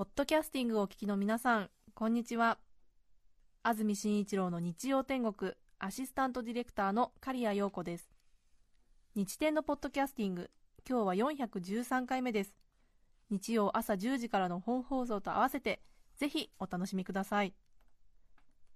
ポッドキャスティングをお聞きの皆さんこんにちは。安住紳一郎の日曜天国アシスタントディレクターの刈谷陽子です。日天のポッドキャスティング今日は413回目です。日曜朝10時からの本放送と合わせてぜひお楽しみください。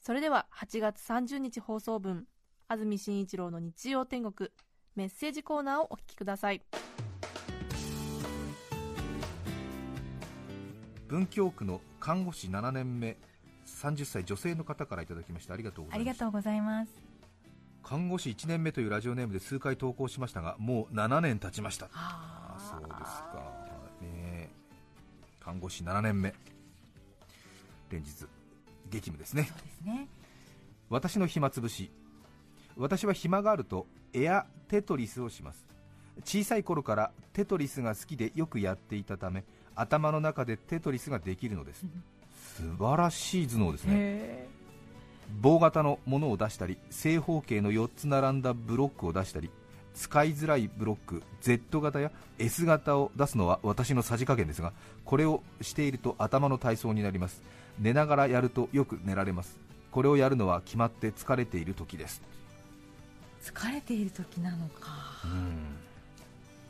それでは8月30日放送分安住紳一郎の日曜天国メッセージコーナーをお聞きください。文京区の看護師7年目30歳女性の方からいただきました。ありがとうございます。ありがとうございます。看護師1年目というラジオネームで数回投稿しましたがもう7年経ちました。ああそうですか。ねえ。看護師7年目。連日激務ですね。そうですね。私の暇つぶし。私は暇があるとエアテトリスをします。小さい頃からテトリスが好きでよくやっていたため頭の中でテトリスができるのです。素晴らしい頭脳ですね。へ棒型のものを出したり正方形の4つ並んだブロックを出したり使いづらいブロック Z 型や S 型を出すのは私のさじ加減ですがこれをしていると頭の体操になります。寝ながらやるとよく寝られます。これをやるのは決まって疲れている時です。疲れている時なのか。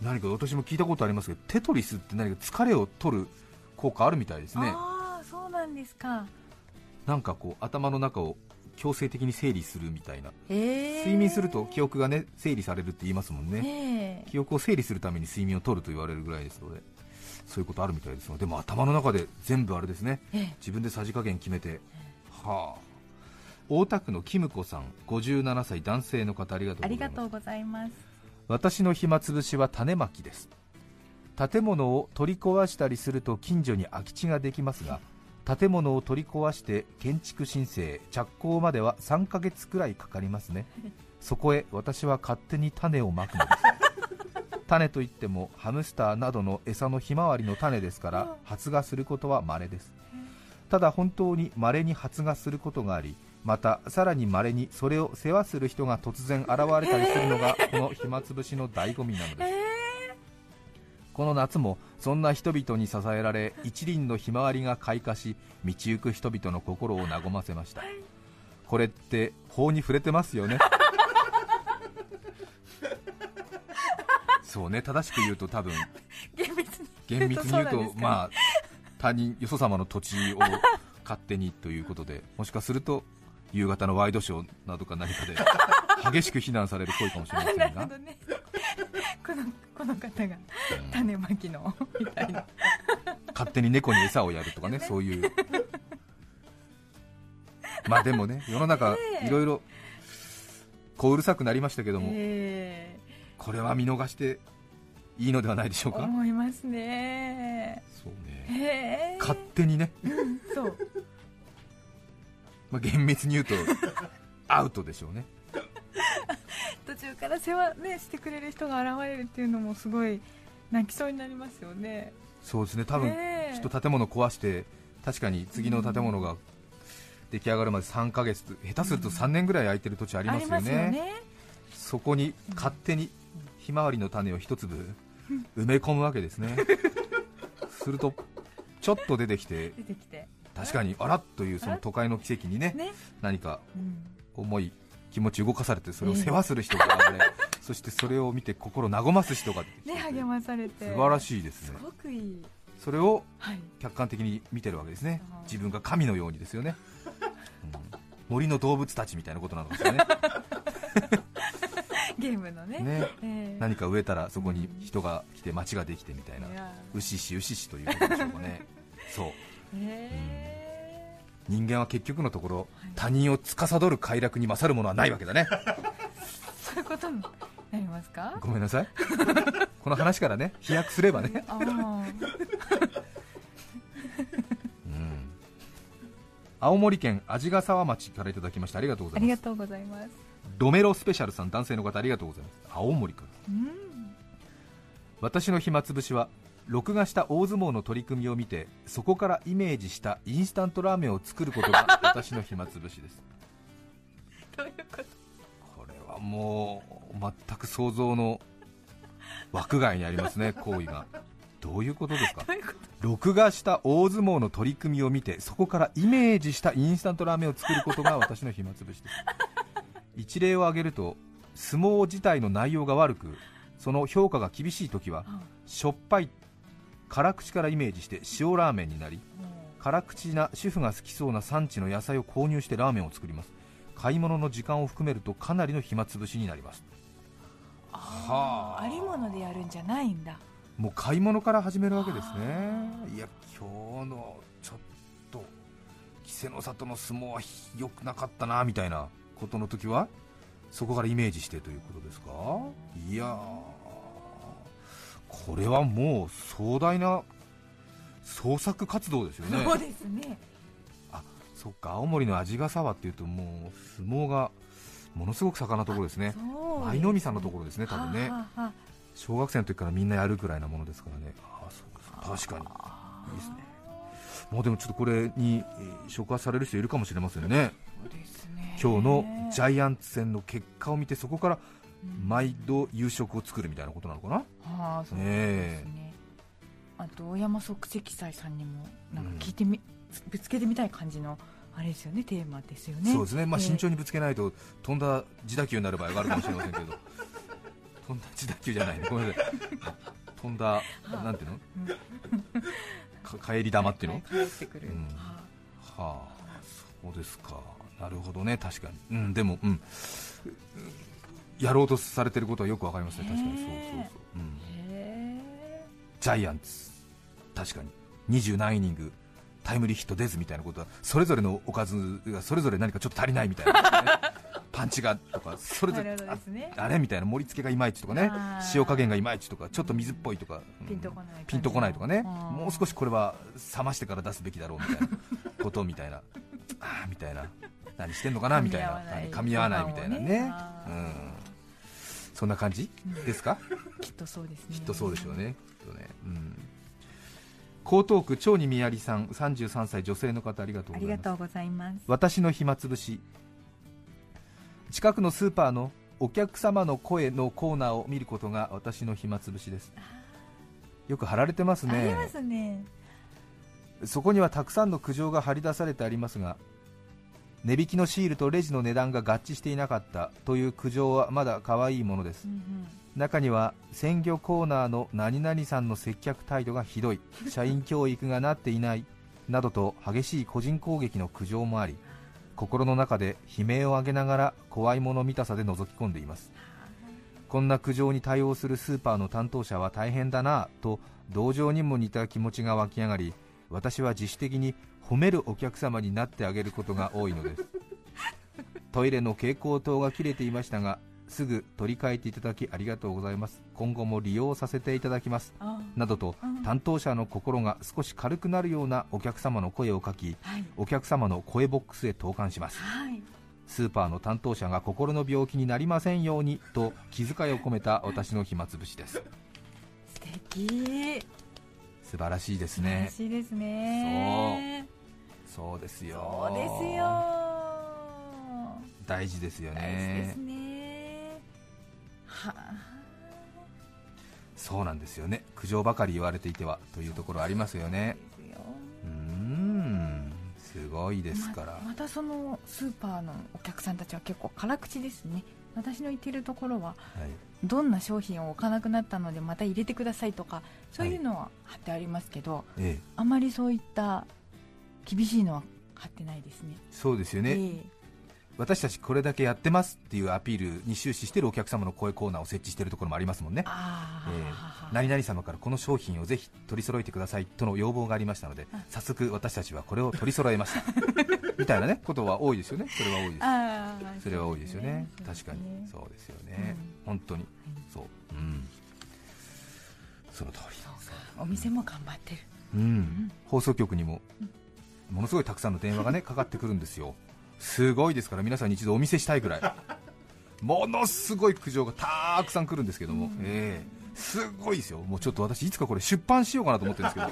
何か私も聞いたことありますけどテトリスって何か疲れを取る効果あるみたいですね。ああ、そうなんですか。なんかこう頭の中を強制的に整理するみたいな。へえ。睡眠すると記憶がね整理されるって言いますもんね。ねえ。記憶を整理するために睡眠を取ると言われるぐらいですのでそういうことあるみたいですので。でも頭の中で全部あれですね。ええ。自分でさじ加減決めて。はあ。大田区のキムコさん57歳男性の方ありがとうございます私の暇つぶしは種まきです。建物を取り壊したりすると近所に空き地ができますが建物を取り壊して建築申請着工までは3ヶ月くらいかかりますね。そこへ私は勝手に種をまくのです。種といってもハムスターなどの餌のひまわりの種ですから発芽することは稀です。ただ本当に稀に発芽することがありまたさらに稀にそれを世話する人が突然現れたりするのがこの暇つぶしの醍醐味なのです。この夏もそんな人々に支えられ一輪のひまわりが開花し道行く人々の心を和ませました。これって法に触れてますよね。そうね正しく言うと多分厳密に。厳密に言うとそうなんですかまあ他人よそ様の土地を勝手にということでもしかすると夕方のワイドショーなどか何かで 激しく非難される行為かもしれませんなるがほどね。このこの方が種まきのみたいな。勝手に猫に餌をやるとかねそういうまあでもね世の中いろいろこううるさくなりましたけども、えこれは見逃していいのではないでしょうえ。か？思いますね。そうねへえ。勝手にね、そう。まあ、厳密に言うと アウトでしょうね。途中から世話ねしてくれる人が現れるっていうのもすごい泣きそうになりますよね。そうですね。多分きっと建物壊して確かに次の建物が出来上がるまで3ヶ月下手すると3年ぐらい空いてる土地ありますよね,、ね。そこに勝手にひまわりの種を一粒埋め込むわけですね。するとちょっと出てきて出てきて。確かにあらっというその都会の奇跡にねね。何かうん。思い気持ち動かされてそれを世話する人が現れ、そしてそれを見て心和ます人がね励まされて。素晴らい。しいですねすごくいい。それをはい。客観的に見てるわけですねあー自分が神のようにですよね、うん森の動物たちみたいなことなのかしらね ゲームのね。ねええ何か植えたらそこに人が来て町ができてみたいないや牛し牛しということでしょうかねそうへ人間は結局のところ他人を司る快楽に勝るものはないわけだね。ー そういうことになりますか？ごめんなさい。この話からね飛躍すればね、うん、青森県鰺ヶ沢町からいただきましたありがとうございます。ありがとうございます。ロメロスペシャルさん男性の方ありがとうございます。青森から。うん。私の暇つぶしは録画した大相撲の取り組みを見てそこからイメージしたインスタントラーメンを作ることが 私の暇つぶしです。どういうことこれはもう全く想像の枠外にありますね 行為が。どういうことですか？録画した大相撲の取り組みを見てそこからイメージしたインスタントラーメンを作ることが私の暇つぶしです。一例を挙げると相撲自体の内容が悪くその評価が厳しい時はしょっぱい辛口からイメージして塩ラーメンになり辛口な主婦が好きそうな産地の野菜を購入してラーメンを作ります。買い物の時間を含めるとかなりの暇つぶしになります。はあ。ありものでやるんじゃないんだ。もう買い物から始めるわけですね。いや今日のちょっと稀勢の里の相撲は良くなかったなみたいなことの時はそこからイメージしてということですか？いやーこれはもう壮大な創作活動ですよね。そうですね。そっか青森の鰺ヶ沢っていうともう相撲がものすごく盛んなところですね。舞の海さんのところですね多分ね。小学生の時からみんなやるくらいなものですからね。ああそうか。確かに。いいですね。もうでもちょっとこれにえー触発される人いるかもしれませんね。そうですね。今日のジャイアンツ戦の結果を見てそこから毎度夕食を作るみたいなことなのかな？はあそうですね。あと大山即席祭さんにもなんか聞いてみ、ぶつけてみたい感じのあれですよねテーマですよね。そうですね、まあ、ええ。慎重にぶつけないと飛んだ自打球になる場合があるかもしれませんけど。飛んだ自打球じゃないね。ごめんなさい。飛んだなんていうの？か帰り玉っていうの？帰ってくる、うん。ははあ。そうですか。なるほどね。確かに。うんでもうんやろうとされてることはよくわかりますね。確かに。そうそうそう、うん。ジャイアンツ確かに。27イニングタイムリーヒット出ずみたいなことはそれぞれのおかずがそれぞれ何かちょっと足りないみたいな、ね、パンチがとかそれぞれね。ああれみたいな。盛り付けがいまいちとかね。塩加減がいまいちとかちょっと水っぽいとか、うん。ピンとこないとこないとかね。もう少しこれは冷ましてから出すべきだろうみたいなことみたいな。あーみたいな。何してんのかなみたいな。噛噛み合わないみたいなね。あー。うんそんな感じ？ですか、きっとそうですね。きっとそうでしょうね。きっとね。うん。江東区長にみやりさん33歳女性の方ありがとうございます。ありがとうございます。私の暇つぶし。近くのスーパーのお客様の声のコーナーを見ることが私の暇つぶしです。よく貼られてますね。ありますね。そこにはたくさんの苦情が貼り出されてありますが値引きのシールとレジの値段が合致していなかったという苦情はまだ可愛いものです。うんうん。中には鮮魚コーナーの何々さんの接客態度がひどい。社員教育がなっていないなどと激しい個人攻撃の苦情もあり心の中で悲鳴を上げながら怖いもの見たさで覗き込んでいます。こんな苦情に対応するスーパーの担当者は大変だなぁと同情にも似た気持ちが湧き上がり私は自主的に褒めるお客様になってあげることが多いのです。トイレの蛍光灯が切れていましたがすぐ取り替えていただきありがとうございます。今後も利用させていただきます。あなどとうん。担当者の心が少し軽くなるようなお客様の声を書きはい。お客様の声ボックスへ投函します。はい。スーパーの担当者が心の病気になりませんようにと気遣いを込めた私の暇つぶしです。素敵素晴らしいです素晴らねしいですね。そう。ですよ。そうですよ。大事ですよ大事ですね。ねはそうなんですよね。苦情ばかり言われていてはというところありますよね。ですよ。うーん。すごいですから、ままたそのスーパーのお客さんたちは結構辛口ですね私の言ってるところははい、どんな商品を置かなくなったのでまた入れてくださいとかそういうのは貼ってありますけど、ええ。あまりそういった厳しいのは貼ってないですね。そうですよね、ええ。私たちこれだけやってますっていうアピールに終始しているお客様の声コーナーを設置しているところもありますもんね、あえあ、ー何々様からこの商品をぜひ取り揃えてくださいとの要望がありましたので早速私たちはこれを取り揃えました。みたいなねことは多いですよね。それは多いです。ああそれは多いですよね。確かに。そうですよね、うん。本当に。そう。うん。その通り。お店も頑張ってる。うん、放送局にもものすごいたくさんの電話がねかかってくるんですよ。すごいですから皆さんに一度お見せしたいぐらい。ものすごい苦情がたくさん来るんですけども、ええすごいですよ、もうちょっと私、いつかこれ出版しようかなと思ってるんです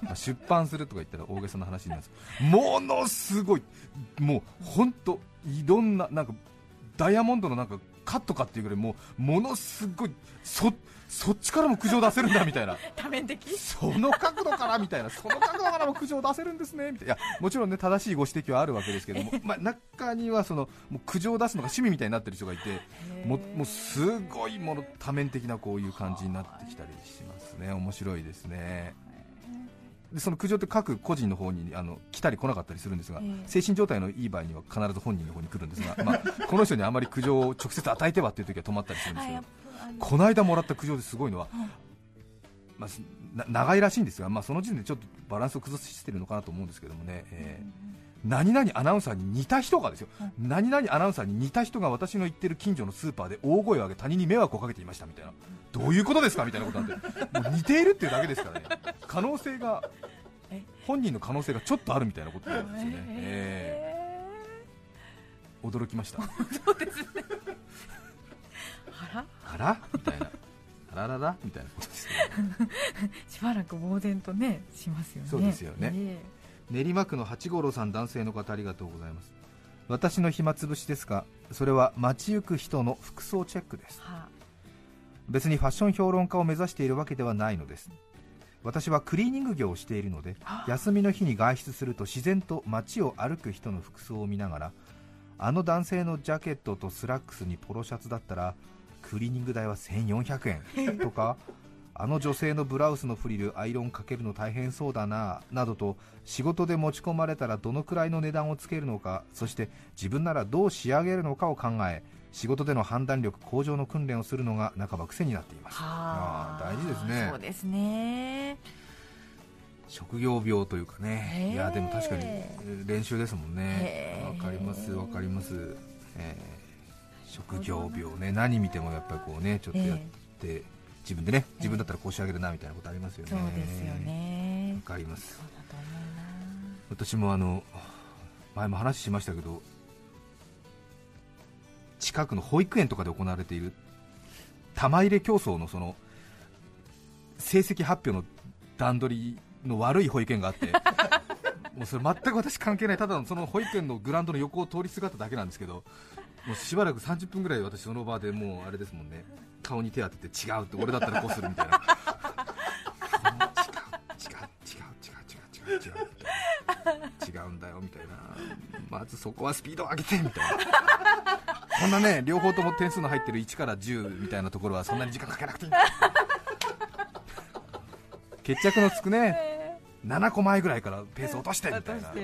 けど、出版するとか言ったら大げさな話になるんです。ものすごい、もう本当、いろんな、なんかダイヤモンドのなんかカットかっていうぐらい、もうものすごい、そそっちからも苦情出せるんだみたいな。多面的？その角度からみたいな、その角度からも苦情出せるんですねみたいな、いやもちろんね正しいご指摘はあるわけですけども、まあ、中にはそのもう苦情を出すのが趣味みたいになってる人がいて、もうもうすごいもの多面的なこういう感じになってきたりしますね、面白いですね。でその苦情って各個人の方にあの来たり来なかったりするんですが、ええ。精神状態のいい場合には必ず本人の方に来るんですが、まあ、この人にあまり苦情を直接与えてはっていう時は止まったりするんですけど、この間もらった苦情ですごいのは、まあ、長いらしいんですが、まあ、その時点でちょっとバランスを崩してるのかなと思うんですけどもね、えー何々アナウンサーに似た人がですよ、何々アナウンサーに似た人が私の行ってる近所のスーパーで大声を上げ他人に迷惑をかけていましたみたいな、どういうことですかみたいなことなんて、もう似ているっていうだけですからね、可能性がえ？本人の可能性がちょっとあるみたいなことなんですよね。えー。驚きました。あら？あら？みたいな、あららら？みたいなことですね。しばらく呆然とねしますよね。そうですよね。え練馬区の八五郎さん男性の方ありがとうございます。私の暇つぶしですがそれは街行く人の服装チェックです。えは別にファッション評論家を目指しているわけではないのです私はクリーニング業をしているので休みの日に外出すると自然と街を歩く人の服装を見ながらあの男性のジャケットとスラックスにポロシャツだったらクリーニング代は1400円とか あの女性のブラウスのフリルアイロンかけるの大変そうだななどと仕事で持ち込まれたらどのくらいの値段をつけるのかそして自分ならどう仕上げるのかを考え仕事での判断力向上の訓練をするのが半ば癖になっています。あ。大事ですね。そうですね。職業病というかへね、ー。いやでも確かにえー練習ですもんね。わかります、わかります、えー職業病ね、何見てもやっぱりこうね、ちょっとやって、自分でね、自分だったらこう仕上げるなみたいなことありますよね、そうですよね。わかります。私もあの前も話しましたけど、近くの保育園とかで行われている玉入れ競争のその成績発表の段取りの悪い保育園があって もうそれ全く私関係ない。ただのその保育園のグラウンドの横を通り姿だけなんですけどもうしばらく30分ぐらい私その場でもうあれですもんね。顔に手当てて違うって俺だったらこうするみたいな。違う違うんだよみたいな。まずそこはスピードを上げてみたいな。こんなね両方とも点数の入ってる1から10みたいなところはそんなに時間かけなくていい決着のつくね7個前ぐらいからペース落としてみたいな。ダ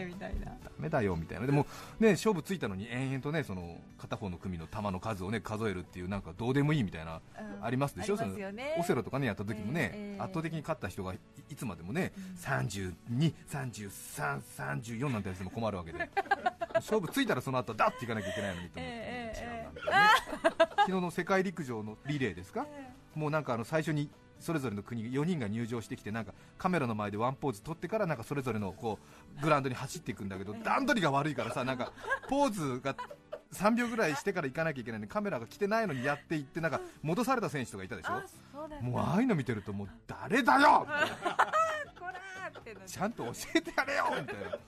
メだよみたいな。でもね勝負ついたのに延々とねその片方の組の球の数をね数えるっていうなんかどうでもいいみたいなありますでしょ、そのオセロとかねやった時もね、ええ圧倒的に勝った人がいいつまでもね、32、33、34なんてやつでも困るわけで、勝負ついたらその後ダッていかなきゃいけないのにと思って、昨日の世界陸上のリレーですか、もうなんかあの最初にそれぞれの国4人が入場してきてなんかカメラの前でワンポーズ撮ってからなんかそれぞれのこうグラウンドに走っていくんだけど段取りが悪いからさなんかポーズが3秒ぐらいしてから行かなきゃいけない。のにカメラが来てないのにやっていってなんか戻された選手とかいたでしょ？もうああいうの見てるともう誰だよ！ちゃんと教えてやれよ！みたいな。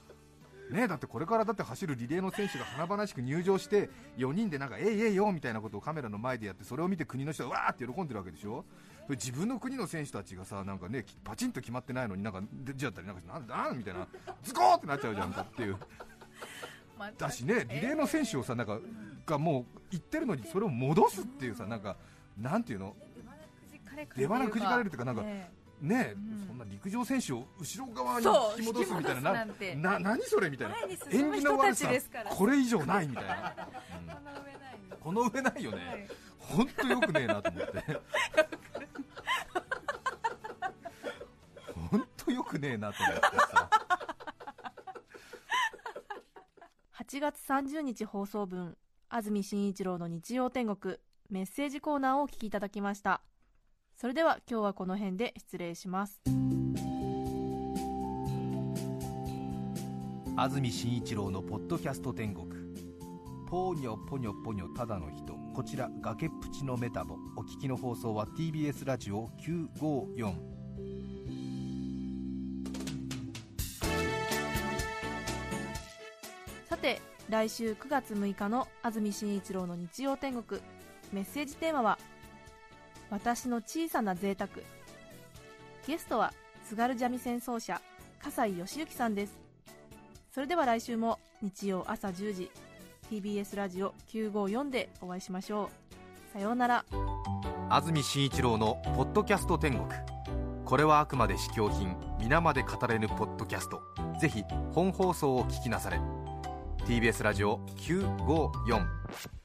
ねえだってこれからだって走るリレーの選手が華々しく入場して4人でなんかえいえいよみたいなことをカメラの前でやってそれを見て国の人がわーって喜んでるわけでしょ？それ自分の国の選手たちがさなんかねきパチンと決まってないのになんか出ちゃったりなんかなんだみたいなズコーってなっちゃうじゃんかっていう。ま だしねリレーの選手をさなんかがもう行ってるのにそれを戻すっていうさなんかなんていうの？出花くじかれるっていうかなんかねうん。そんな陸上選手を後ろ側に引き戻すみたいなな何それみたいな。前に進む演技の悪人さこれ以上ないみたいな、この上ないうんこの上ないよね、はい。本当よくねえなと思って。本当よくねえなと思ってさ。8月30日放送分安住紳一郎の日曜天国メッセージコーナーをお聞きいただきましたそれでは今日はこの辺で失礼します。安住紳一郎の「ポッドキャスト天国」ポーニョポニョポニョただの人。こちら崖っぷちのメタボ。お聞きの放送は TBS ラジオ954さて来週9月6日の安住紳一郎の日曜天国。メッセージテーマは「私の小さな贅沢。ゲストは津軽三味線奏者笠井義行さんです。それでは来週も日曜朝10時 TBS ラジオ954でお会いしましょう。さようなら。安住紳一郎の「ポッドキャスト天国」これはあくまで試供品皆まで語れぬポッドキャスト。ぜひ本放送を聞きなされ。TBS ラジオ954